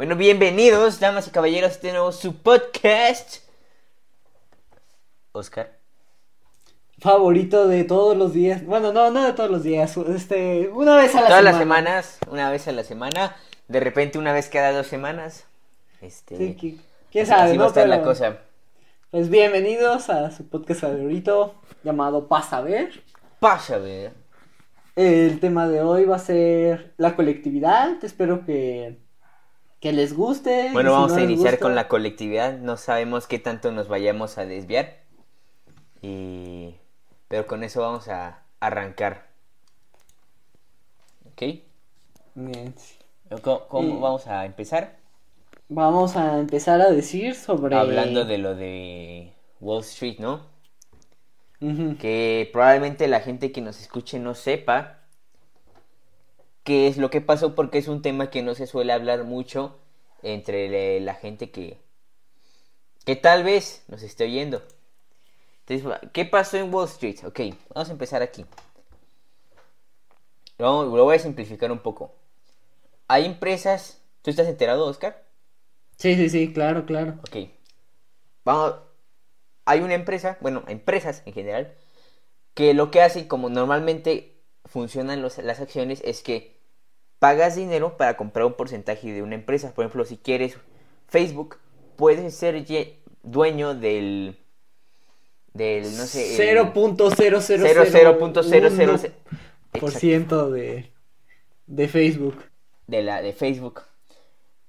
Bueno, bienvenidos, damas y caballeros, a este nuevo su podcast. Oscar. Favorito de todos los días. Bueno, no, no de todos los días. Este, una vez a la Todas semana. las semanas, una vez a la semana. De repente, una vez cada dos semanas. Este. Sí, quién así- sabe, así va a estar la cosa. Pues bienvenidos a su podcast favorito llamado Pasa a ver. Pasa, ver. El tema de hoy va a ser la colectividad. Espero que, que les guste. Bueno, si vamos no a iniciar gusta, con la colectividad. No sabemos qué tanto nos vayamos a desviar. Y. Pero con eso vamos a arrancar. ¿Ok? Bien. ¿Cómo, vamos a empezar? Vamos a empezar a decir sobre. Hablando de lo de Wall Street, ¿no? Que probablemente la gente que nos escuche no sepa qué es lo que pasó porque es un tema que no se suele hablar mucho entre la gente que que tal vez nos esté oyendo. Entonces, ¿qué pasó en Wall Street? Ok, vamos a empezar aquí. Lo, lo voy a simplificar un poco. Hay empresas... ¿Tú estás enterado, Oscar? Sí, sí, sí, claro, claro. Ok. Vamos. Hay una empresa, bueno, empresas en general, que lo que hace, como normalmente funcionan los- las acciones, es que pagas dinero para comprar un porcentaje de una empresa. Por ejemplo, si quieres Facebook, puedes ser dueño del. del, no sé. el 0.0001% por Exacto, ciento de, de Facebook. de la de Facebook.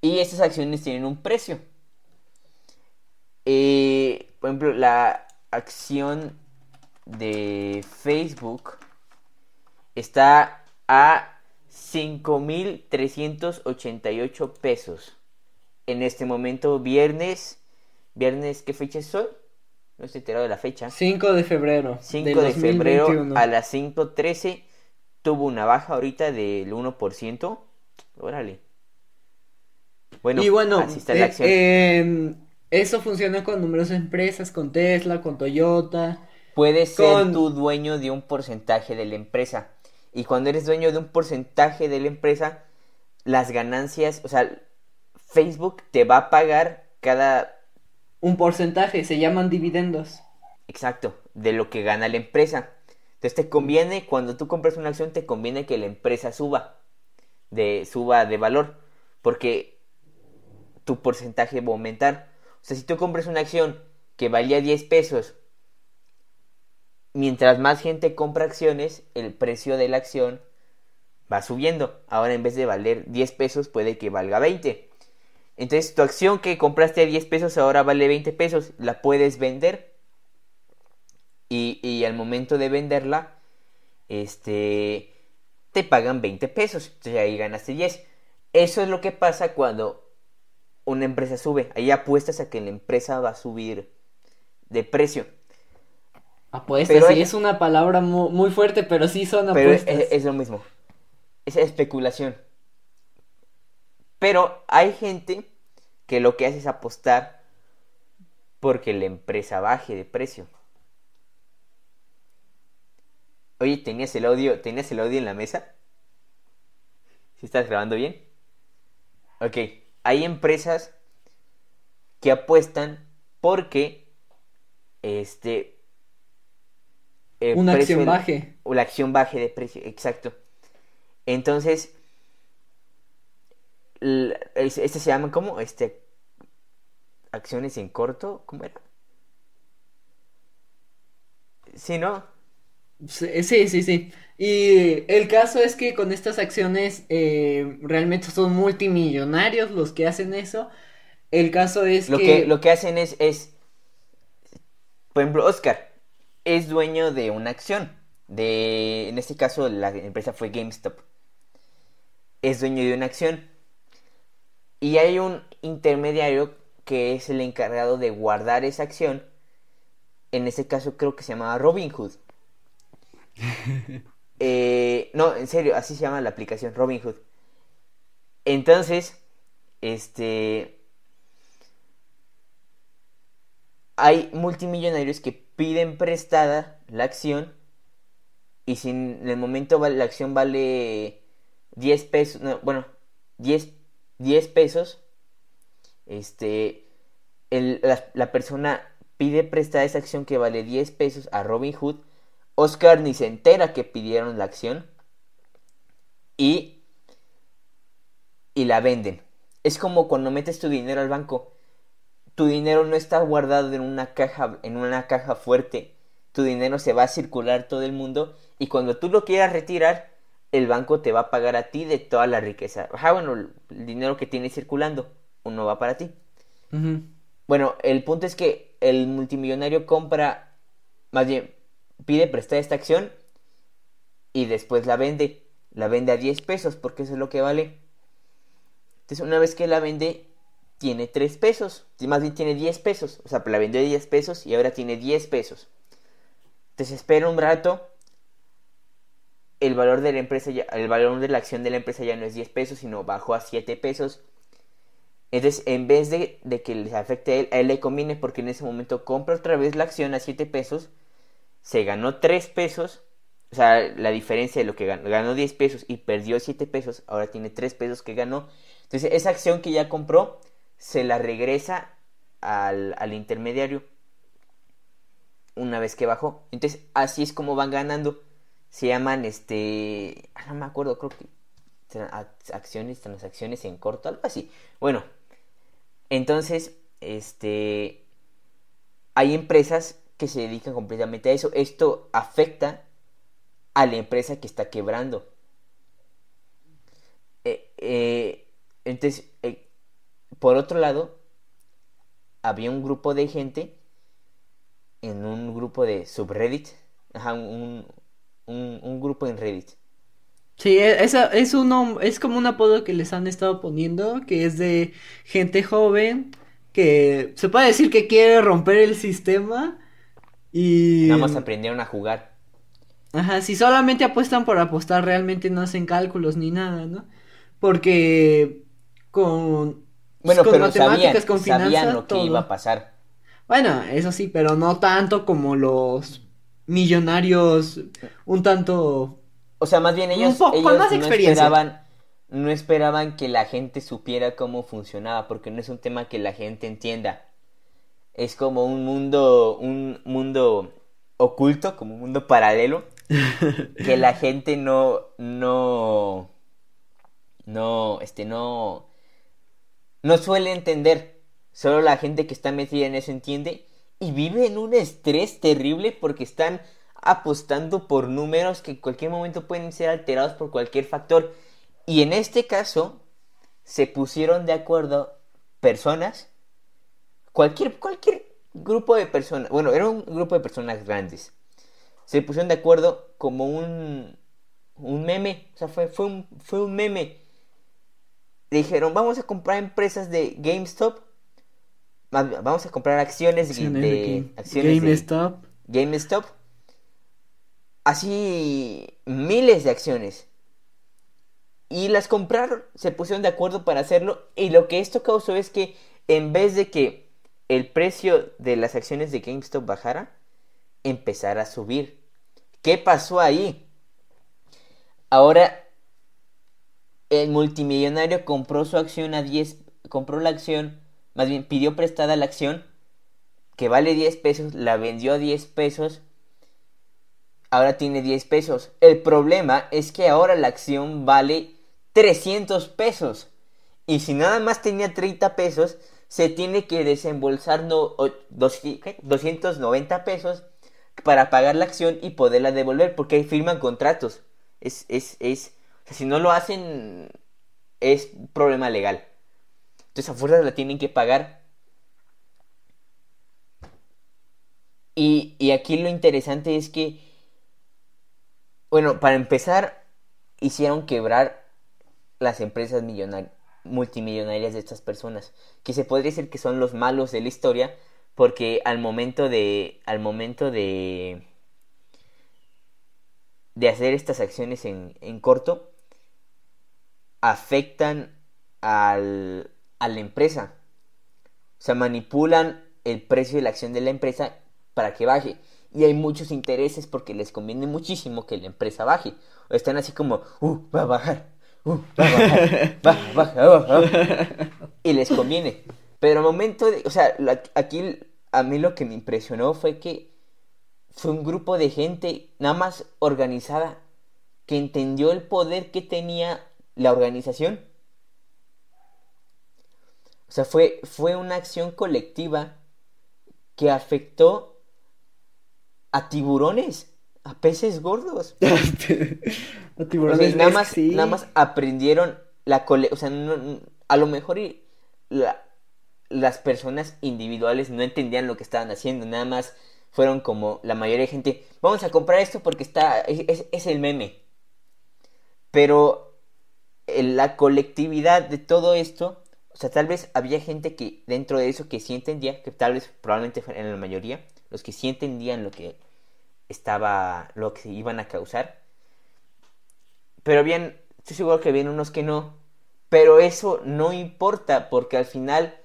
Y estas acciones tienen un precio. Eh, por ejemplo, la acción de Facebook está a 5.388 pesos. En este momento, viernes. ¿Viernes qué fecha es hoy? No estoy enterado de la fecha. 5 de febrero. 5 del de febrero 2021. a las 5.13 tuvo una baja ahorita del 1%. Órale. Bueno, y bueno, así está la eh, acción. eh, eso funciona con numerosas empresas, con Tesla, con Toyota. Puedes ser tú dueño de un porcentaje de la empresa. Y cuando eres dueño de un porcentaje de la empresa, las ganancias, o sea, Facebook te va a pagar cada, Un porcentaje, se llaman dividendos. exacto, de lo que gana la empresa. Entonces te conviene, cuando tú compras una acción, te conviene que la empresa suba, de, suba de valor, porque tu porcentaje va a aumentar. O sea, si tú compras una acción que valía 10 pesos, mientras más gente compra acciones, el precio de la acción va subiendo. Ahora en vez de valer 10 pesos, puede que valga 20. Entonces tu acción que compraste a 10 pesos ahora vale 20 pesos, la puedes vender. Y, al momento de venderla, este, te pagan 20 pesos. Entonces ahí ganaste 10. Eso es lo que pasa cuando una empresa sube. Ahí apuestas a que la empresa va a subir de precio. Apuestas, Pero sí, es una palabra mu- muy, fuerte, pero sí son Pero es, apuestas. es lo mismo. Es especulación. Pero hay gente que lo que hace es apostar porque la empresa baje de precio. Oye, ¿tenías el audio, ¿tenías el audio en la mesa? ¿Sí estás grabando bien? Ok, hay empresas que apuestan porque este el Una precio acción baje. o la acción baje de precio, exacto. Entonces, este se llaman como este acciones en corto, ¿cómo era? Sí, ¿no? Sí, sí, sí, sí. Y el caso es que con estas acciones eh, realmente son multimillonarios los que hacen eso. El caso es Lo que... que lo que hacen es es por ejemplo, Oscar es dueño de una acción de en este caso la empresa fue GameStop. Es dueño de una acción y hay un intermediario que es el encargado de guardar esa acción. En este caso creo que se llamaba Robinhood. Eh, no, en serio, así se llama la aplicación Robinhood. Entonces, este... Hay multimillonarios que piden prestada la acción y si en el momento la acción vale 10 pesos, no, bueno, 10, 10 pesos, este, la, persona pide prestar esa acción que vale 10 pesos a Robin Hood. Oscar ni se entera que pidieron la acción y, y la venden. Es como cuando metes tu dinero al banco. Tu dinero no está guardado en una caja, en una caja fuerte. Tu dinero se va a circular todo el mundo y cuando tú lo quieras retirar, el banco te va a pagar a ti de toda la riqueza. Ah, bueno, el dinero que tienes circulando, uno va para ti. Bueno, el punto es que el multimillonario compra, más bien, pide prestar esta acción y después la vende. La vende a 10 pesos porque eso es lo que vale. Entonces, una vez que la vende, tiene 3 pesos. Más bien tiene 10 pesos. O sea, la vendió de 10 pesos y ahora tiene 10 pesos. Entonces espera un rato. El valor de la empresa ya, el valor de la acción de la empresa ya no es 10 pesos, sino bajó a 7 pesos. Entonces, en vez de, que les afecte a él, a él le conviene porque en ese momento compra otra vez la acción a 7 pesos. Se ganó 3 pesos. O sea, la diferencia de lo que ganó, ganó 10 pesos y perdió 7 pesos. Ahora tiene 3 pesos que ganó. Entonces, esa acción que ya compró se la regresa al, al intermediario una vez que bajó. Entonces, así es como van ganando. Se llaman, este, ah, no me acuerdo, creo que acciones, transacciones en corto, algo así. Bueno, entonces, este, hay empresas que se dedican completamente a eso. Esto afecta a la empresa que está quebrando. Eh, eh, entonces, eh, por otro lado, había un grupo de gente en un grupo de subreddit, ajá, un, un, grupo en Reddit. Sí, e, es, es, un, es como un apodo que les han estado poniendo, que es de gente joven, que se puede decir que quiere romper el sistema y... Nada más aprendieron a jugar. Ajá, si solamente apuestan por apostar, realmente no hacen cálculos ni nada, ¿no? Porque con... Bueno, con pero matemáticas, con finanzas, sabían lo que iba a pasar. Bueno, eso sí, pero no tanto como los millonarios, un tanto... O sea, más bien ellos, ellos no esperaban no esperaban que la gente supiera cómo funcionaba, porque no es un tema que la gente entienda. Es como un mundo, un mundo oculto, como un mundo paralelo, que la gente no, no, no, este, no, no suele entender. Solo la gente que está metida en eso entiende y vive en un estrés terrible porque están apostando por números que en cualquier momento pueden ser alterados por cualquier factor. Y en este caso se pusieron de acuerdo personas, cualquier, cualquier grupo de personas, bueno, era un grupo de personas grandes. Se pusieron de acuerdo como un, un meme, o sea, fue, fue, un, fue un meme. Dijeron, vamos a comprar empresas de GameStop vamos a comprar acciones, de, GameStop. GameStop. Así miles de acciones. Y las compraron, se pusieron de acuerdo para hacerlo. Y lo que esto causó es que en vez de que el precio de las acciones de GameStop bajara, empezara a subir. ¿Qué pasó ahí? Ahora el multimillonario compró su acción a 10, compró la acción más bien pidió prestada la acción que vale 10 pesos, la vendió a 10 pesos, ahora tiene 10 pesos. El problema es que ahora la acción vale 300 pesos. Y si nada más tenía 30 pesos, se tiene que desembolsar no, 290 pesos para pagar la acción y poderla devolver, porque firman contratos. Es, es, es, si no lo hacen, es problema legal. Entonces a fuerza la tienen que pagar. Y, y aquí lo interesante es que, bueno, para empezar, hicieron quebrar las empresas multimillonarias de estas personas, que se podría decir que son los malos de la historia, porque al momento de, al momento de, de hacer estas acciones en, en corto, afectan al, a la empresa. O sea, manipulan el precio de la acción de la empresa para que baje. Y hay muchos intereses porque les conviene muchísimo que la empresa baje. O están así como, uh, va a bajar, uh, va a bajar, va, baja, Y les conviene. Pero al momento de, o sea, aquí a mí lo que me impresionó fue que fue un grupo de gente nada más organizada que entendió el poder que tenía la organización. O sea, fue, fue una acción colectiva que afectó a tiburones, a peces gordos. a tiburones. nada, más, nada más aprendieron la cole o sea, a lo mejor las personas individuales no entendían lo que estaban haciendo, nada más fueron como la mayoría de gente, vamos a comprar esto porque está, es, es el meme. Pero la colectividad de todo esto, o sea, tal vez había gente que dentro de eso que sí entendía, que tal vez probablemente en la mayoría, los que sí entendían lo que estaba, lo que iban a causar. Pero bien, estoy seguro que había unos que no. Pero eso no importa porque al final,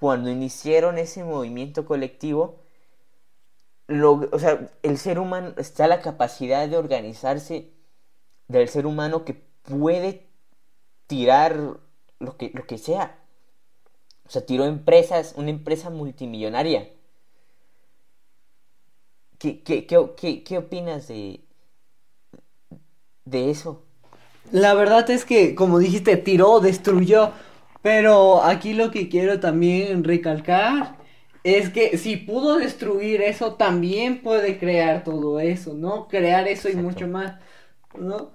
cuando iniciaron ese movimiento colectivo, o sea, el ser humano está la capacidad de organizarse del ser humano que puede tirar lo que, lo que sea. O sea, tiró empresas, una empresa multimillonaria. ¿Qué, qué, qué, qué opinas de, de eso? La verdad es que, como dijiste, tiró, destruyó. Pero aquí lo que quiero también recalcar es que si pudo destruir eso, también puede crear todo eso, ¿no? Crear eso y mucho más, ¿no?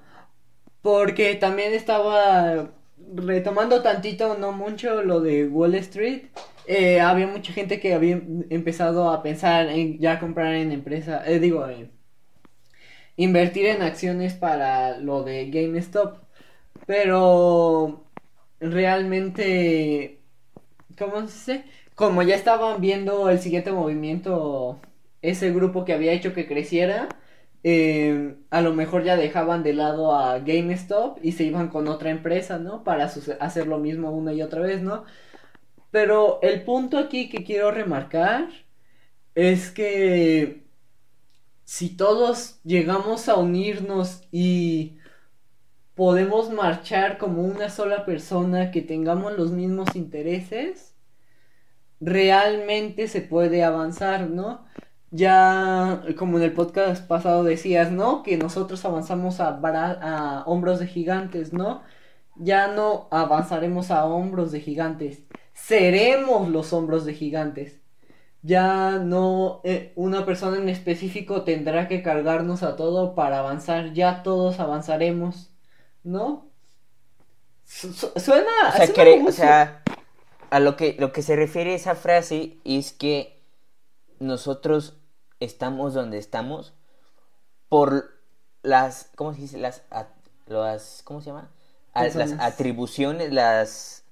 Porque también estaba retomando tantito, no mucho, lo de Wall Street. Eh, había mucha gente que había empezado a pensar en ya comprar en empresa, eh, digo, invertir en acciones para lo de GameStop. Pero realmente, ¿cómo se dice? Como ya estaban viendo el siguiente movimiento, ese grupo que había hecho que creciera, eh, a lo mejor ya dejaban de lado a GameStop y se iban con otra empresa, ¿no? Para hacer lo mismo una y otra vez, ¿no? Pero el punto aquí que quiero remarcar es que si todos llegamos a unirnos y podemos marchar como una sola persona que tengamos los mismos intereses, realmente se puede avanzar, ¿no? Ya, como en el podcast pasado decías, ¿no? Que nosotros avanzamos a, a hombros de gigantes, ¿no? Ya no avanzaremos a hombros de gigantes, seremos los hombros de gigantes. Ya no eh, una persona en específico tendrá que cargarnos a todo para avanzar, ya todos avanzaremos, ¿no? suena, o sea, o sea, a lo que lo que se refiere esa frase es que nosotros estamos donde estamos por las, ¿cómo se dice? Las, las ¿cómo se llama? las atribuciones, las...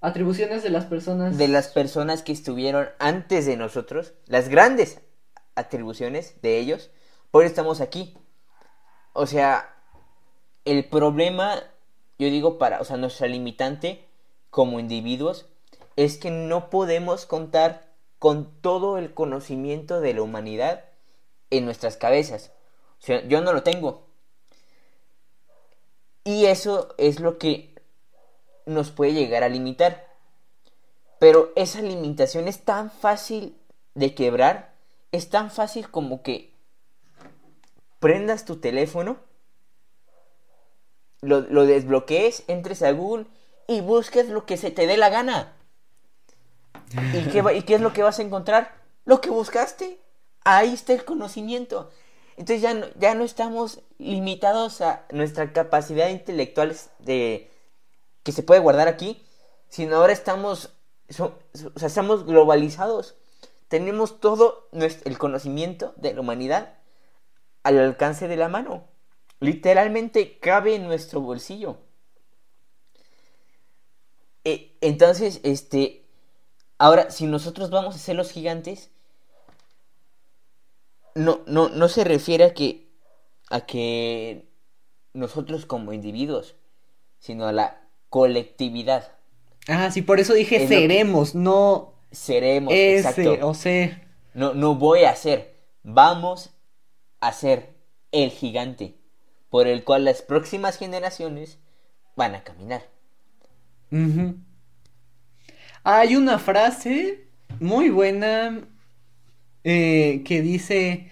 Atribuciones de las personas. De las personas que estuvieron antes de nosotros, las grandes atribuciones de ellos, por eso estamos aquí. O sea, el problema, yo digo para, o sea, nuestra limitante como individuos es que no podemos contar con todo el conocimiento de la humanidad en nuestras cabezas. O sea, yo no lo tengo. Y eso es lo que nos puede llegar a limitar. Pero esa limitación es tan fácil de quebrar, es tan fácil como que prendas tu teléfono, lo, desbloquees, entres a Google y busques lo que se te dé la gana. ¿Y qué, es lo que vas a encontrar? Lo que buscaste. Ahí está el conocimiento. Entonces ya no, ya no estamos limitados a nuestra capacidad intelectual de, que se puede guardar aquí, sino ahora estamos, o sea, estamos globalizados. Tenemos todo el conocimiento de la humanidad al alcance de la mano. Literalmente cabe en nuestro bolsillo. E, entonces, este, Ahora, si nosotros vamos a ser los gigantes, no, no, no se refiere a que, a que nosotros como individuos, sino a la colectividad. Ah, sí, por eso dije seremos, no seremos, exacto. o ser. No, no voy a ser, vamos a ser el gigante por el cual las próximas generaciones van a caminar. Hay una frase muy buena eh, que dice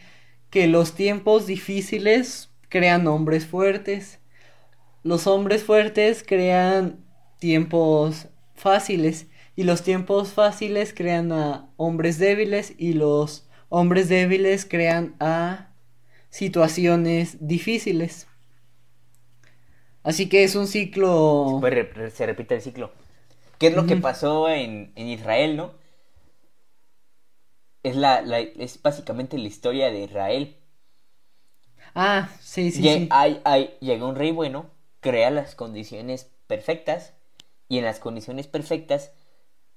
que los tiempos difíciles crean hombres fuertes. Los hombres fuertes crean tiempos fáciles y los tiempos fáciles crean a hombres débiles y los hombres débiles crean a situaciones difíciles. Así que es un ciclo... Se, repite el ciclo. ¿Qué es lo que pasó en, en Israel, no? es, la, es básicamente la historia de Israel. Ah, sí, sí, sí. Hay, hay, llega un rey bueno, crea las condiciones perfectas y en las condiciones perfectas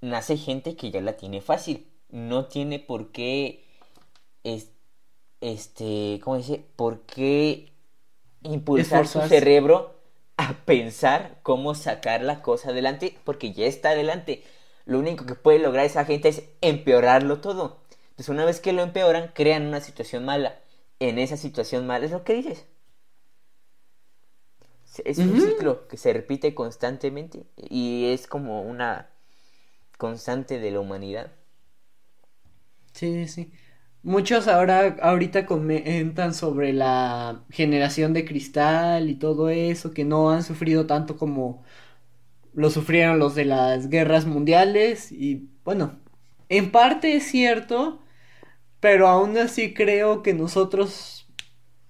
nace gente que ya la tiene fácil. No tiene por qué, este, ¿cómo dice? ¿Por qué impulsar su cerebro a pensar cómo sacar la cosa adelante? Porque ya está adelante. Lo único que puede lograr esa gente es empeorarlo todo. Entonces, una vez que lo empeoran, crean una situación mala. En esa situación mala es lo que dices. Es un ciclo que se repite constantemente y es como una constante de la humanidad. Sí, sí. Muchos ahora, ahorita comentan sobre la generación de cristal y todo eso, que no han sufrido tanto como lo sufrieron los de las guerras mundiales. Y bueno, en parte es cierto, pero aún así creo que nosotros,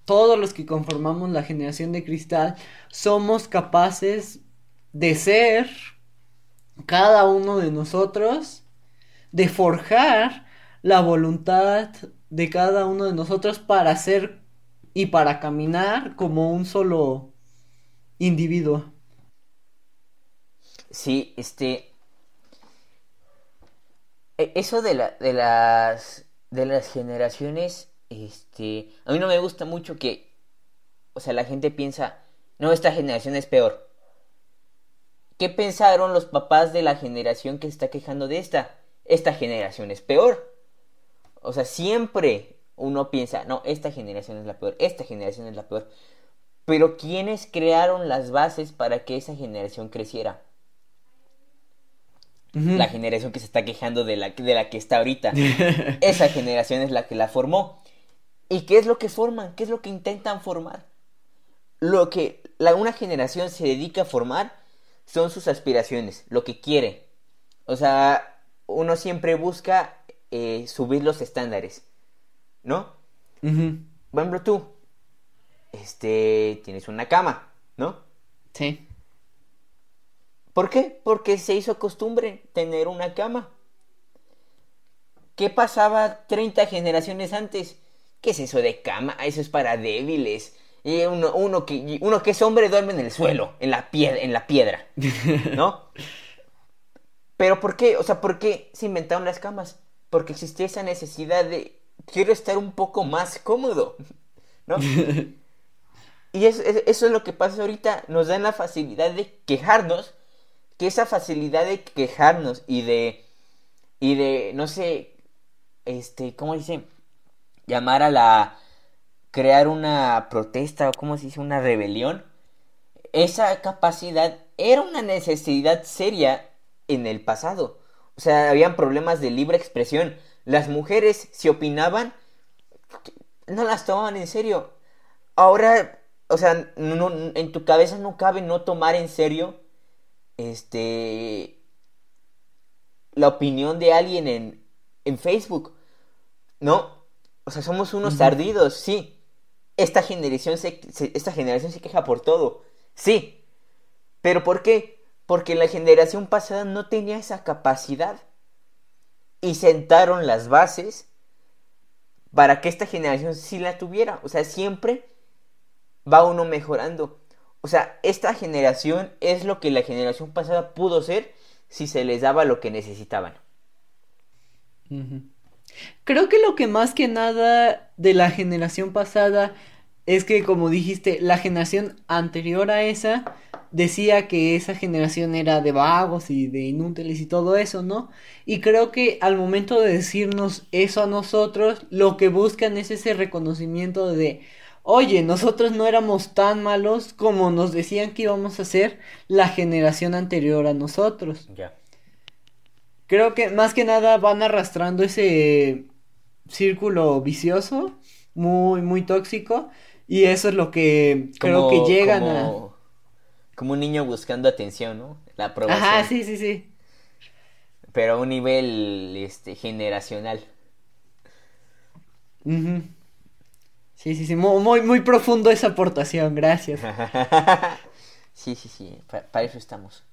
todos los que conformamos la generación de cristal, somos capaces de ser, cada uno de nosotros, de forjar la voluntad de cada uno de nosotros para ser y para caminar como un solo individuo. Sí, este, e, eso de, la, de las de las generaciones, este, a mí no me gusta mucho que, o sea, la gente piensa, no, esta generación es peor. ¿Qué pensaron los papás de la generación que se está quejando de esta? Esta generación es peor. O sea, siempre uno piensa, no, esta generación es la peor, esta generación es la peor. Pero ¿quiénes crearon las bases para que esa generación creciera? La generación que se está quejando de la, de la que está ahorita. Esa generación es la que la formó. ¿Y qué es lo que forman? ¿Qué es lo que intentan formar? Lo que la, una generación se dedica a formar son sus aspiraciones, lo que quiere. O sea, uno siempre busca eh, subir los estándares, ¿no? Por ejemplo, tú, este, tienes una cama, ¿no? Sí. ¿Por qué? Porque se hizo costumbre tener una cama. ¿Qué pasaba 30 generaciones antes? ¿Qué es eso de cama? Eso es para débiles. Y uno, uno, que, uno que es hombre duerme en el suelo, en la, piedra, en la piedra, ¿no? Pero ¿por qué? O sea, ¿por qué se inventaron las camas? Porque existía esa necesidad de quiero estar un poco más cómodo, ¿no? y eso, eso es lo que pasa ahorita. Nos dan la facilidad de quejarnos que esa facilidad de quejarnos y de y de no sé este cómo dice llamar a la crear una protesta o cómo se dice una rebelión esa capacidad era una necesidad seria en el pasado o sea habían problemas de libre expresión las mujeres si opinaban no las tomaban en serio ahora o sea no, en tu cabeza no cabe no tomar en serio este la opinión de alguien en, en Facebook. ¿No? O sea, somos unos ardidos, sí. Esta generación se, esta generación se queja por todo. Sí. Pero ¿por qué? Porque la generación pasada no tenía esa capacidad. Y sentaron las bases para que esta generación sí la tuviera. O sea, siempre va uno mejorando. O sea, esta generación es lo que la generación pasada pudo ser si se les daba lo que necesitaban. Creo que lo que más que nada de la generación pasada es que, como dijiste, la generación anterior a esa decía que esa generación era de vagos y de inútiles y todo eso, ¿no? Y creo que al momento de decirnos eso a nosotros, lo que buscan es ese reconocimiento de, oye, nosotros no éramos tan malos como nos decían que íbamos a ser la generación anterior a nosotros. Ya. creo que más que nada van arrastrando ese círculo vicioso, muy, muy tóxico, y eso es lo que creo que llegan a... Como un niño buscando atención, ¿no? La aprobación. Ajá, sí, sí, sí. Pero a un nivel este, generacional. Sí, sí, sí, muy, muy profundo esa aportación, gracias. sí, sí, sí, para, eso estamos.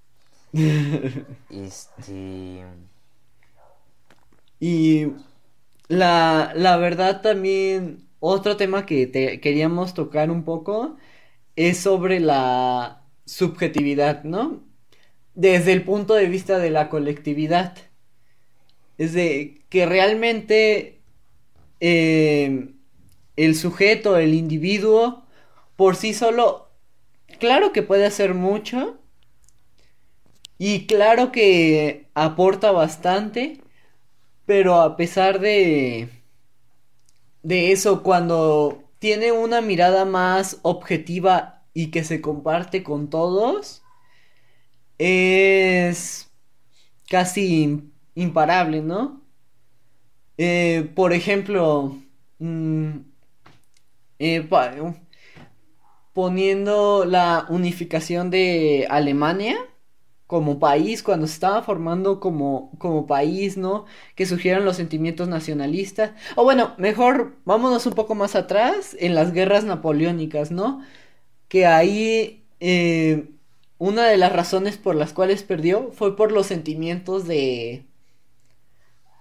este... Y la, la verdad también, otro tema que te queríamos tocar un poco es sobre la subjetividad, ¿no? Desde el punto de vista de la colectividad. Es de que realmente eh, el sujeto, el individuo, por sí solo, claro que puede hacer mucho. Y claro que aporta bastante. Pero a pesar de, de eso, cuando tiene una mirada más objetiva y que se comparte con todos, es casi imparable, ¿no? Eh, por ejemplo, mm, eh, poniendo la unificación de Alemania como país, cuando se estaba formando como, como país, ¿no? Que surgieron los sentimientos nacionalistas. O bueno, mejor vámonos un poco más atrás, en las guerras napoleónicas, ¿no? Que ahí eh, una de las razones por las cuales perdió fue por los sentimientos de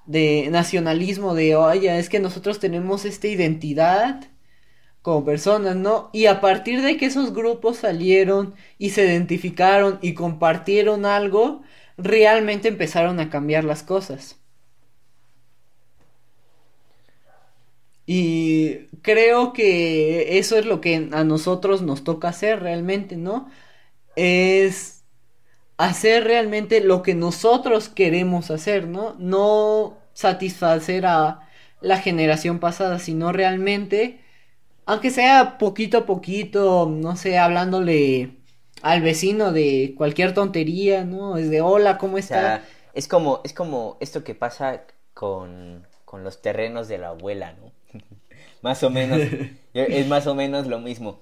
de nacionalismo, de oye, es que nosotros tenemos esta identidad como personas, ¿no? Y a partir de que esos grupos salieron y se identificaron y compartieron algo, realmente empezaron a cambiar las cosas. Y creo que eso es lo que a nosotros nos toca hacer realmente, ¿no? Es hacer realmente lo que nosotros queremos hacer, ¿no? No satisfacer a la generación pasada, sino realmente aunque sea poquito a poquito, no sé, hablándole al vecino de cualquier tontería, ¿no? Es de hola, ¿cómo está? es como, es como esto que pasa con, con los terrenos de la abuela, ¿no? Más o menos, es más o menos lo mismo.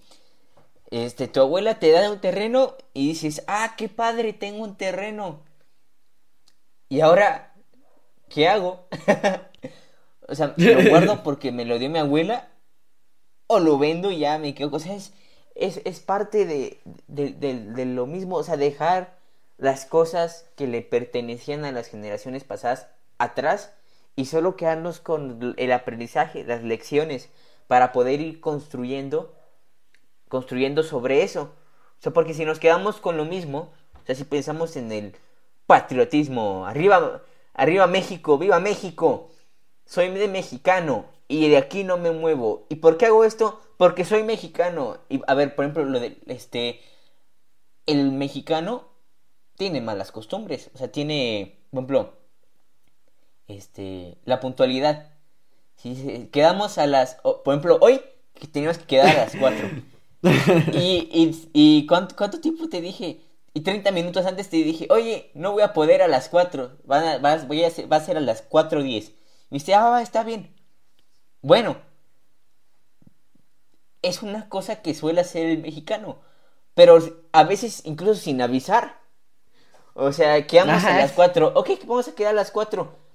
Este, tu abuela te da un terreno y dices, ah, qué padre, tengo un terreno. Y ahora, ¿qué hago? o sea, lo guardo porque me lo dio mi abuela o lo vendo y ya me quedo. O sea, es, es, parte de, de, lo mismo. O sea, dejar las cosas que le pertenecían a las generaciones pasadas atrás y solo quedarnos con el aprendizaje, las lecciones, para poder ir construyendo, construyendo sobre eso. O sea, porque si nos quedamos con lo mismo, o sea, si pensamos en el patriotismo, arriba, arriba México, viva México, soy de mexicano, y de aquí no me muevo. ¿Y por qué hago esto? Porque soy mexicano. Y a ver, por ejemplo, lo de este el mexicano tiene malas costumbres, o sea, tiene, por ejemplo, este la puntualidad. Si quedamos a las, por ejemplo, hoy teníamos que quedar a las 4. y, y, y ¿cuánto, ¿cuánto, tiempo te dije? Y 30 minutos antes te dije, oye, no voy a poder a las 4, va a, voy a va a ser a las 4.10. Y dice, ah, está bien. Bueno, es una cosa que suele hacer el mexicano, pero a veces incluso sin avisar. O sea, quedamos a las cuatro. Ok, vamos a quedar a las cuatro.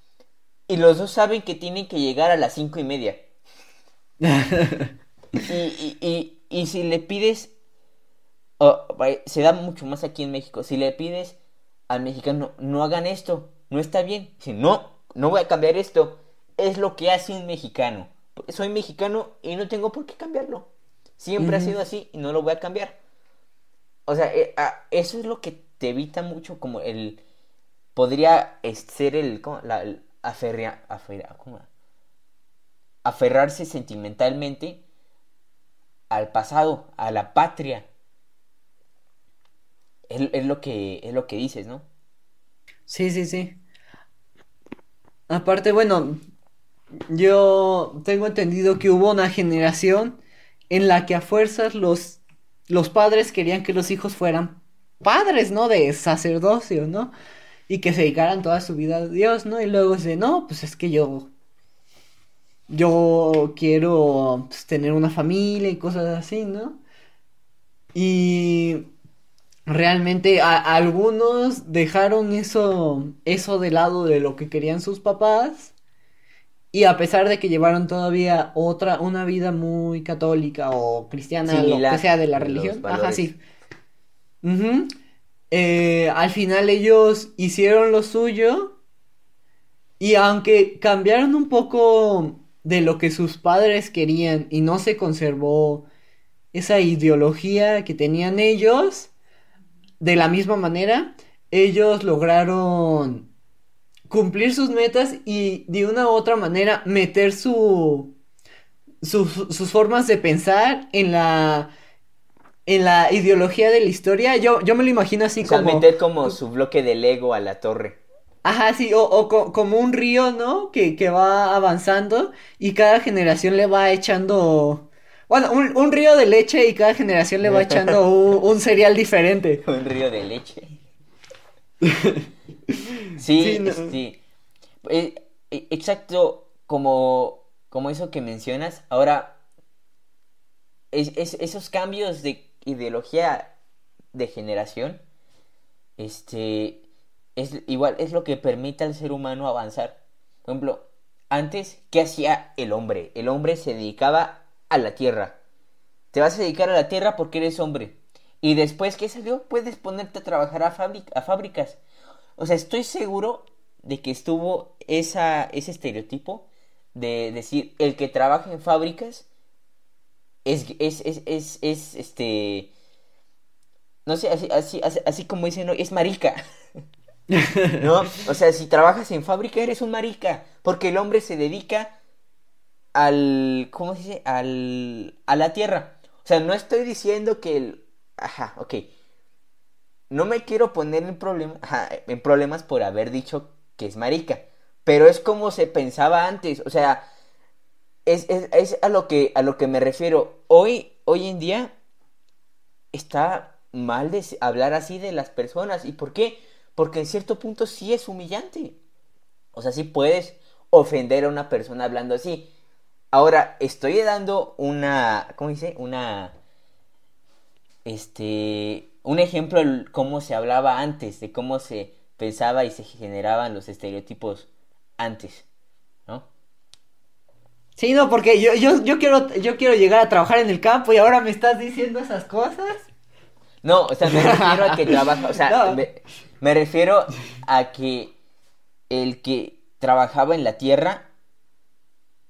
Y los dos saben que tienen que llegar a las cinco y media. y, y, si le pides, se da mucho más aquí en México, si le pides al mexicano, no hagan esto, no está bien. Si no, no voy a cambiar esto. Es lo que hace un mexicano soy mexicano y no tengo por qué cambiarlo. Siempre ha sido así y no lo voy a cambiar. O sea, eh, ah, eso es lo que te evita mucho como el... Podría ser el... La, aferrarse sentimentalmente al pasado, a la patria. Es, es, lo que es lo que dices, ¿no? Sí, sí, sí. Aparte, bueno, yo tengo entendido que hubo una generación en la que a fuerzas los, los padres querían que los hijos fueran padres, ¿no? De sacerdocio, ¿no? Y que se dedicaran toda su vida a Dios, ¿no? Y luego dice, no, pues es que yo, yo quiero pues, tener una familia y cosas así, ¿no? Y realmente algunos dejaron eso, eso de lado de lo que querían sus papás. Y a pesar de que llevaron todavía otra, una vida muy católica o cristiana, lo que sea de la religión. Ajá, sí. Eh, al final ellos hicieron lo suyo y aunque cambiaron un poco de lo que sus padres querían y no se conservó esa ideología que tenían ellos, de la misma manera, ellos lograron cumplir sus metas y de una u otra manera meter su, sus formas de pensar en la en la ideología de la historia, yo, yo me lo imagino así o sea, como... meter como su bloque de Lego a la torre. Ajá, sí, o, como un río, ¿no? Que, que, va avanzando y cada generación le va echando... Bueno, un, río de leche y cada generación le va echando un, cereal diferente. Un río de leche. sí, sí, eh, eh, exacto, como, como eso que mencionas. Ahora, es, esos cambios de ideología de generación, este, es igual, es lo que permite al ser humano avanzar. Por ejemplo, antes, ¿qué hacía el hombre? El hombre se dedicaba a la tierra. Te vas a dedicar a la tierra porque eres hombre. Y después ¿qué salió, puedes ponerte a trabajar a, a fábricas. O sea, estoy seguro de que estuvo esa, ese estereotipo de decir, el que trabaja en fábricas es, es, es, es, es este, no sé, así, así, así, como dicen, ¿no? es marica. ¿No? O sea, si trabajas en fábrica eres un marica, porque el hombre se dedica al, ¿cómo se dice? Al, a la tierra. O sea, no estoy diciendo que el, ajá, ok. No me quiero poner en, problema, en problemas por haber dicho que es marica, pero es como se pensaba antes, o sea, es, es, a, lo que, a lo que me refiero. Hoy, hoy en día está mal de hablar así de las personas. ¿Y por qué? Porque en cierto punto sí es humillante. O sea, sí puedes ofender a una persona hablando así. Ahora, estoy dando una, ¿cómo dice? Una, este, un ejemplo de cómo se hablaba antes, de cómo se pensaba y se generaban los estereotipos antes. Sí, no, porque yo, yo, yo, quiero, yo quiero llegar a trabajar en el campo y ahora me estás diciendo esas cosas. No, o sea, me refiero a que trabaja, o sea, me, refiero a que el que trabajaba en la tierra,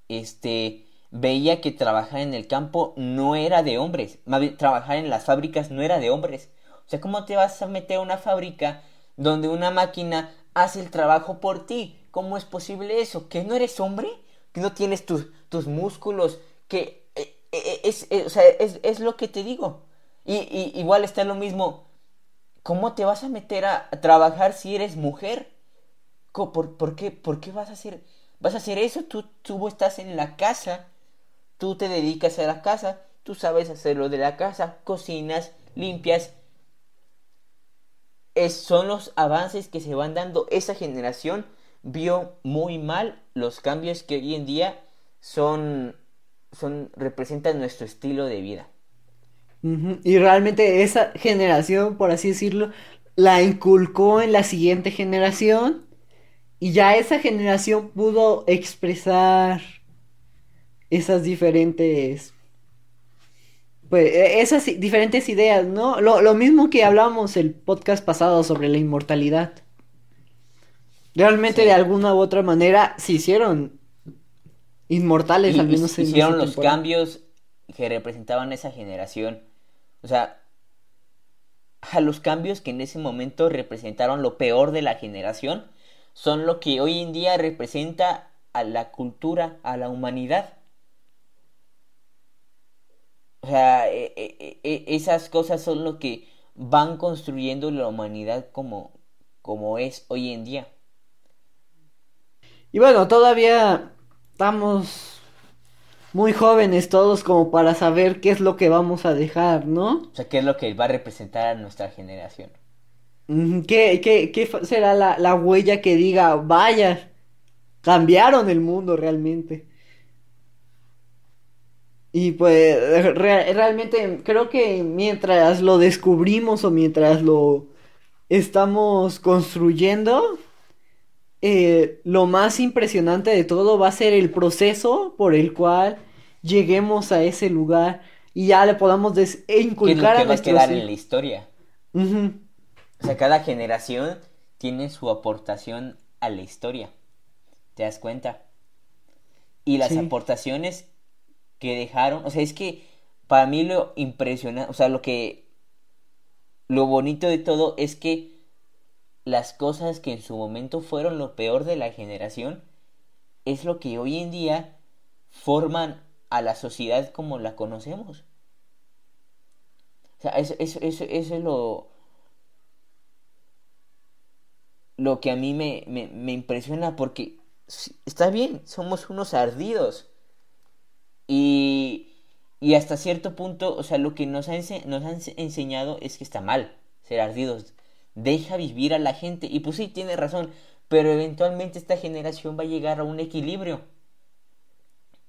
este, veía que trabajar en el campo no era de hombres, trabajar en las fábricas no era de hombres. O sea, ¿cómo te vas a meter a una fábrica donde una máquina hace el trabajo por ti? ¿Cómo es posible eso? ¿Que no eres hombre? ¿Que no tienes tus, tus músculos, que eh, eh, es, eh, o sea, es, lo que te digo. Y, igual está lo mismo, ¿cómo te vas a meter a, trabajar si eres mujer? ¿Por, por, qué, ¿Por qué vas a hacer, vas a hacer eso? Tú, tú estás en la casa, tú te dedicas a la casa, tú sabes hacer lo de la casa, cocinas, limpias. Es, son los avances que se van dando. Esa generación vio muy mal los cambios que hoy en día son, son, representan nuestro estilo de vida. Y realmente esa generación, por así decirlo, la inculcó en la siguiente generación y ya esa generación pudo expresar esas diferentes pues e, esas diferentes ideas, ¿no? Lo, lo mismo que hablamos el podcast pasado sobre la inmortalidad. Realmente de alguna u otra manera se hicieron inmortales, al menos en Hicieron los cambios que representaban esa generación. O sea, a los cambios que en ese momento representaron lo peor de la generación son lo que hoy en día representa a la cultura, a la humanidad. O sea, e, e, e, esas cosas son lo que van construyendo la humanidad como, como es hoy en día. Y bueno, todavía estamos muy jóvenes todos como para saber qué es lo que vamos a dejar, ¿no? O sea, qué es lo que va a representar a nuestra generación. ¿Qué, qué, qué será la, la huella que diga, vaya, cambiaron el mundo realmente? Y pues re- realmente creo que mientras lo descubrimos o mientras lo estamos construyendo, eh, lo más impresionante de todo va a ser el proceso por el cual lleguemos a ese lugar y ya le podamos des- e ¿Qué es lo inculcar que a va a quedar en la historia? O sea, cada generación tiene su aportación a la historia. ¿Te das cuenta? Y las Sí. aportaciones que dejaron, o sea, es que para mí lo impresionante, o sea, lo que, lo bonito de todo es que las cosas que en su momento fueron lo peor de la generación, es lo que hoy en día forman a la sociedad como la conocemos. O sea, eso, eso, eso, eso es lo, lo que a mí me, me, me impresiona porque está bien, somos unos ardidos. Y, y hasta cierto punto, o sea, lo que nos, ha nos han ense- enseñado es que está mal ser ardidos. Deja vivir a la gente. Y pues sí, tiene razón, pero eventualmente esta generación va a llegar a un equilibrio.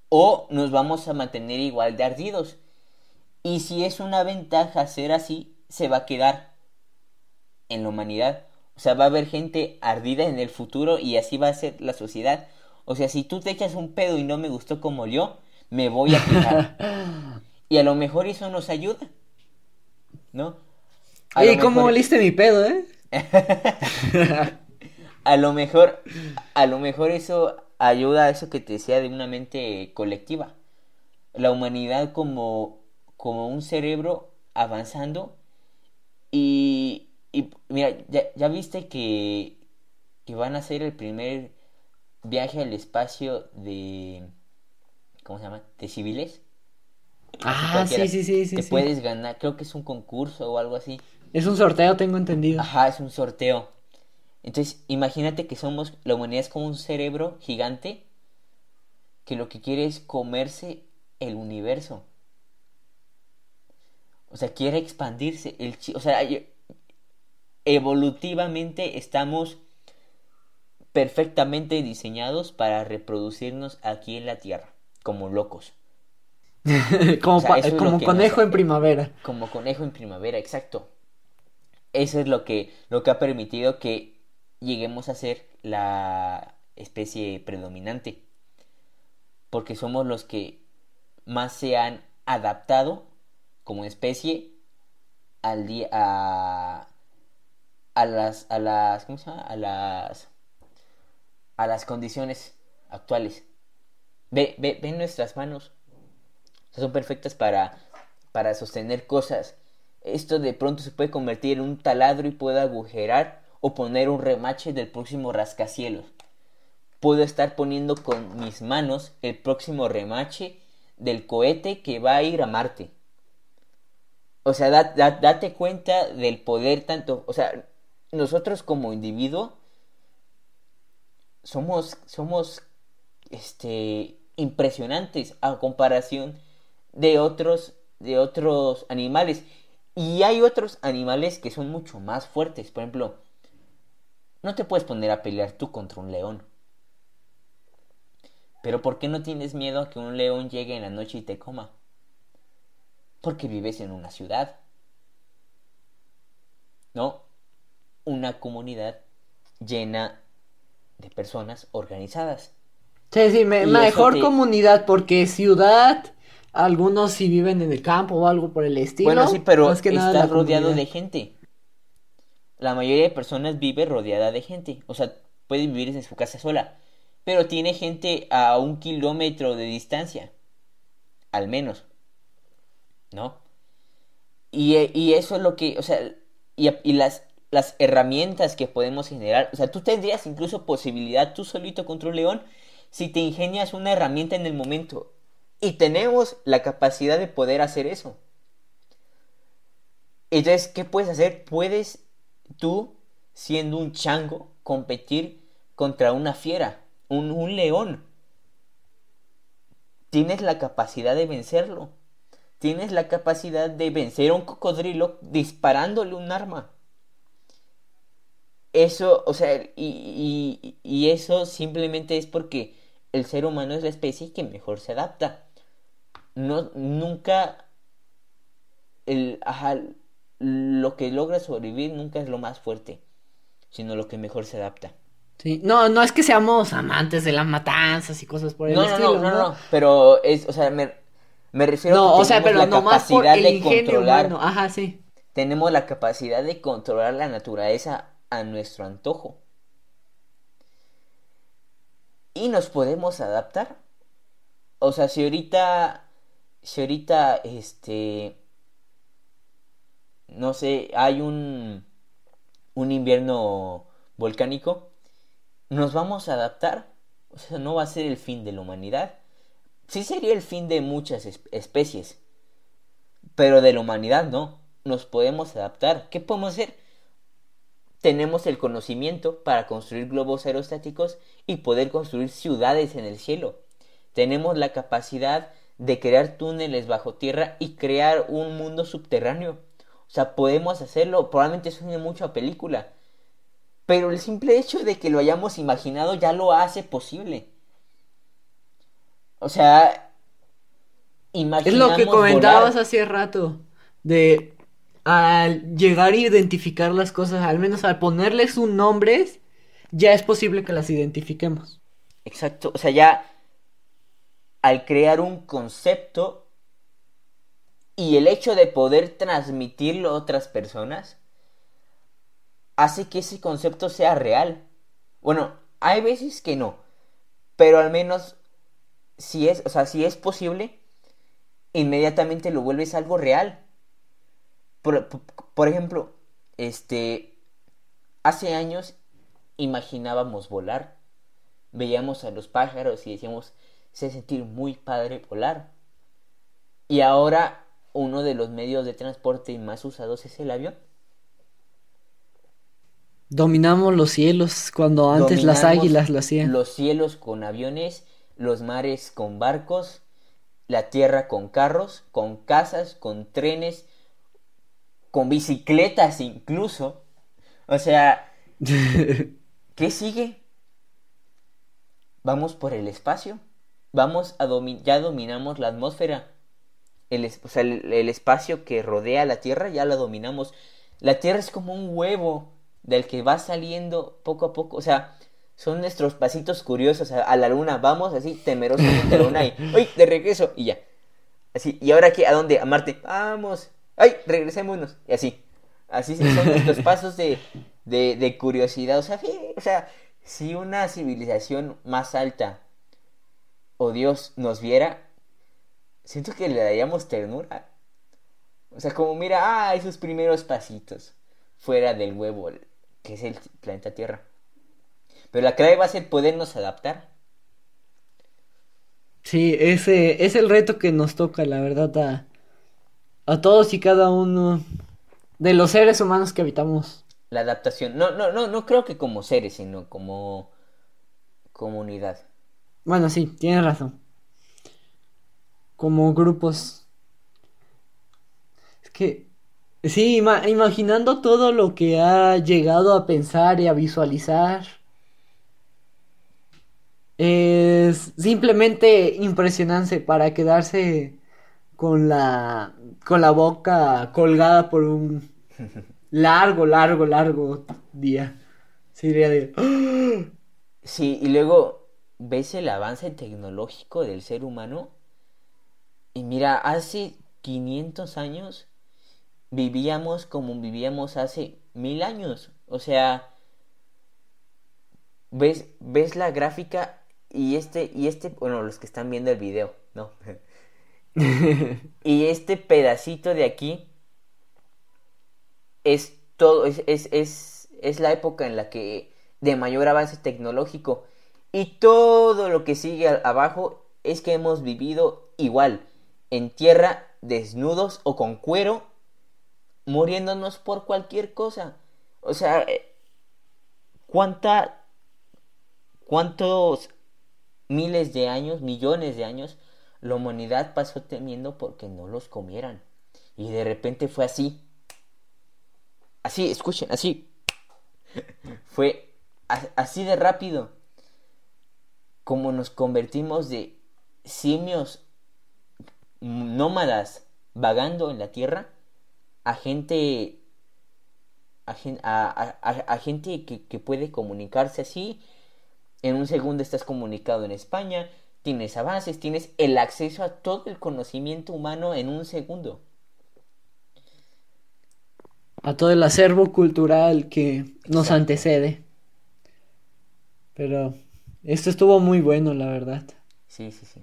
O nos vamos a mantener igual de ardidos. Y si es una ventaja ser así, se va a quedar en la humanidad. O sea, va a haber gente ardida en el futuro y así va a ser la sociedad. O sea, si tú te echas un pedo y no me gustó como yo, me voy a quejar. y a lo mejor eso nos ayuda. ¿No? A lo ¿cómo mejor- oliste mi pedo, eh? a lo mejor, a lo mejor eso ayuda a eso que te decía de una mente colectiva. La humanidad como, como un cerebro avanzando y, y mira, ya, ya viste que, que van a hacer el primer viaje al espacio de, ¿cómo se llama? De civiles. Ah, sí, sí, sí, sí. Te sí. puedes ganar, creo que es un concurso o algo así. Es un sorteo, tengo entendido. Ajá, es un sorteo. Entonces, imagínate que somos, la humanidad es como un cerebro gigante que lo que quiere es comerse el universo. O sea, quiere expandirse. El o sea, evolutivamente estamos perfectamente diseñados para reproducirnos aquí en la Tierra, como locos. como o sea, conejo nos- en primavera. Como conejo en primavera, exacto. Eso es lo que, lo que ha permitido que lleguemos a ser la especie predominante. Porque somos los que más se han adaptado como especie al día a, a las a las ¿cómo se llama? a las a las condiciones actuales. Ve, ve, ve nuestras manos. Son perfectas para, para sostener cosas. Esto de pronto se puede convertir en un taladro y puede agujerar o poner un remache del próximo rascacielos. Puedo estar poniendo con mis manos el próximo remache del cohete que va a ir a Marte. O sea, da- da- date cuenta del poder tanto, o sea, nosotros como individuo somos, somos, este, impresionantes a comparación de otros, de otros animales. Y hay otros animales que son mucho más fuertes. Por ejemplo, no te puedes poner a pelear tú contra un león. Pero ¿por qué no tienes miedo a que un león llegue en la noche y te coma? Porque vives en una ciudad. ¿No? Una comunidad llena de personas organizadas. Sí, sí, me- mejor te- comunidad porque ciudad, algunos sí viven en el campo o algo por el estilo. Bueno, sí, pero más que nada la rodeado comunidad. de gente. La mayoría de personas vive rodeada de gente. O sea, puede vivir en su casa sola. Pero tiene gente a un kilómetro de distancia. Al menos. ¿No? Y, y eso es lo que, o sea, y, y las, las herramientas que podemos generar. O sea, tú tendrías incluso posibilidad tú solito contra un león si te ingenias una herramienta en el momento. Y tenemos la capacidad de poder hacer eso. Entonces, ¿qué puedes hacer? Puedes tú, siendo un chango, competir contra una fiera, un, un león. Tienes la capacidad de vencerlo. Tienes la capacidad de vencer a un cocodrilo disparándole un arma. eso, o sea, y, y, eso simplemente es porque el ser humano es la especie que mejor se adapta. No, nunca el, lo que logra sobrevivir nunca es lo más fuerte, sino lo que mejor se adapta. Sí, no, no es que seamos amantes de las matanzas y cosas por el estilo. No, no, no, no, pero es, o sea, me, me refiero no, a que o sea, pero la capacidad de controlar. Ajá, sí. Tenemos la capacidad de controlar la naturaleza a nuestro antojo. Y nos podemos adaptar. O sea, si ahorita, si ahorita, este, no sé, hay un, un invierno volcánico, nos vamos a adaptar. O sea, no va a ser el fin de la humanidad. Sí sería el fin de muchas especies. Pero de la humanidad no. Nos podemos adaptar. ¿Qué podemos hacer? Tenemos el conocimiento para construir globos aerostáticos y poder construir ciudades en el cielo. Tenemos la capacidad de crear túneles bajo tierra y crear un mundo subterráneo. O sea, podemos hacerlo. Probablemente suene mucho a película. Pero el simple hecho de que lo hayamos imaginado ya lo hace posible. O sea, Es lo que comentabas hace rato. De al llegar a identificar las cosas, al menos al ponerles un nombre, ya es posible que las identifiquemos. Exacto. O sea, ya al crear un concepto y el hecho de poder transmitirlo a otras personas hace que ese concepto sea real. Bueno, hay veces que no, pero al menos si es, o sea, si es posible, inmediatamente lo vuelves algo real. Por, ejemplo, este, hace años imaginábamos volar, veíamos a los pájaros y decíamos, se sentir muy padre volar. Y ahora uno de los medios de transporte más usados es el avión. Dominamos los cielos cuando antes las águilas lo hacían. Los cielos con aviones los mares con barcos, la tierra con carros, con casas, con trenes, con bicicletas incluso. O sea, ¿qué sigue? Vamos por el espacio. Vamos a dominar, ya dominamos la atmósfera. El, o sea, el espacio que rodea la Tierra ya la dominamos. La Tierra es como un huevo del que va saliendo poco a poco. O sea, son nuestros pasitos curiosos a, la luna. Vamos así temerosamente a la luna y ¡ay! De regreso y ya. Así, ¿y ahora qué? ¿A dónde? A Marte. Vamos. ¡Ay! Regresémonos. Y así. Así son nuestros pasos de, de, de curiosidad. O sea, o sea, si una civilización más alta o Dios nos viera, siento que le daríamos ternura. O sea, como mira, ah, esos primeros pasitos fuera del huevo, que es el planeta Tierra. Pero la clave va a ser podernos adaptar. Sí, ese es el reto que nos toca, la verdad, a, a todos y cada uno de los seres humanos que habitamos. La adaptación. No, no, no, no creo que como seres, sino como comunidad. Bueno, sí, tienes razón. Como grupos. Es que, sí, imaginando todo lo que ha llegado a pensar y a visualizar es simplemente impresionante para quedarse con la con la boca colgada por un largo, largo, largo día. Sería de Sí, y luego ves el avance tecnológico del ser humano y mira, hace 500 años vivíamos como vivíamos hace mil años. O sea, ves, ves la gráfica y este, y este, bueno, los que están viendo el video, ¿no? y este pedacito de aquí es todo, es, es, es, es la época en la que de mayor avance tecnológico. Y todo lo que sigue abajo es que hemos vivido igual, en tierra, desnudos o con cuero, muriéndonos por cualquier cosa. O sea, eh, ¿cuánta, ¿cuántos miles de años, millones de años, la humanidad pasó temiendo porque no los comieran. Y de repente fue así. Así, escuchen, así. Fue así de rápido como nos convertimos de simios nómadas vagando en la tierra a gente a, gente que, que, puede comunicarse así. En un segundo estás comunicado en España, tienes avances, tienes el acceso a todo el conocimiento humano en un segundo. A todo el acervo cultural que nos antecede. Pero esto estuvo muy bueno, la verdad. Sí, sí, sí.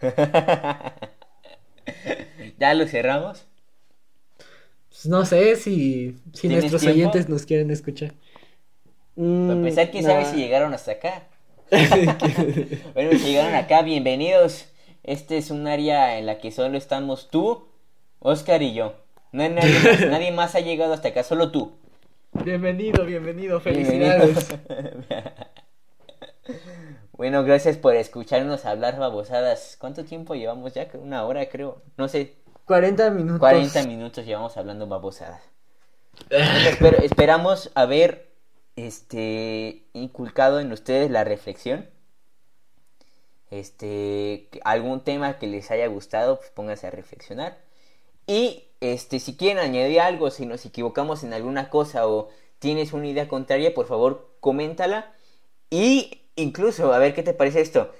¿Ya lo cerramos? Pues no sé si, si nuestros oyentes nos quieren escuchar. Para empezar, quién sabe si llegaron hasta acá. bueno, si llegaron acá, bienvenidos. Este es un área en la que solo estamos tú, Oscar y yo. No hay nadie más, nadie más ha llegado hasta acá, solo tú. Bienvenido, bienvenido, felicidades. bueno, gracias por escucharnos hablar babosadas. ¿Cuánto tiempo llevamos ya? Una hora, creo. No sé. 40 minutos. 40 minutos llevamos hablando babosadas. esperamos haber este inculcado en ustedes la reflexión. Este, algún tema que les haya gustado, pues pónganse a reflexionar. Y este, si quieren añadir algo, si nos equivocamos en alguna cosa o tienes una idea contraria, por favor, coméntala. Y incluso, a ver qué te parece esto.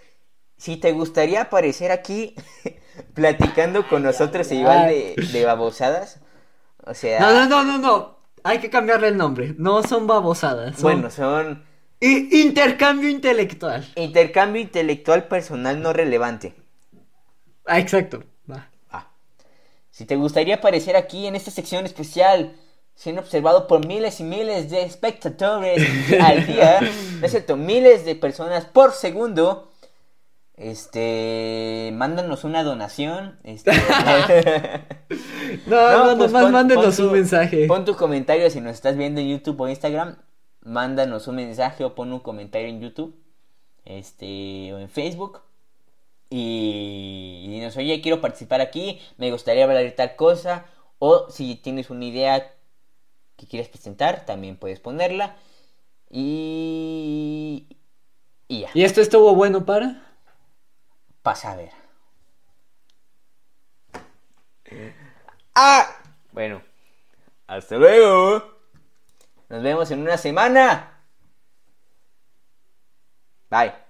Si te gustaría aparecer aquí platicando con nosotros igual de, de babosadas, o sea... No, no, no, no, no. Hay que cambiarle el nombre. No son babosadas. Bueno, son... intercambio intelectual. Intercambio intelectual personal no relevante. Ah, exacto. Si te gustaría aparecer aquí en esta sección especial, siendo observado por miles y miles de espectadores al día, ¿no es cierto? Miles de personas por segundo, este, mándanos una donación. Este, no, no, no, pues nomás mándenos un mensaje. Pon tu comentario si nos estás viendo en YouTube o Instagram. Mándanos un mensaje o pon un comentario en YouTube. Este, o en Facebook y, nos oye, quiero participar aquí, me gustaría hablar de tal cosa, o si tienes una idea que quieres presentar, también puedes ponerla. Y, y ya. ¿Y esto estuvo bueno para? Pasa a ver. Ah, bueno, hasta luego. Nos vemos en una semana. Bye.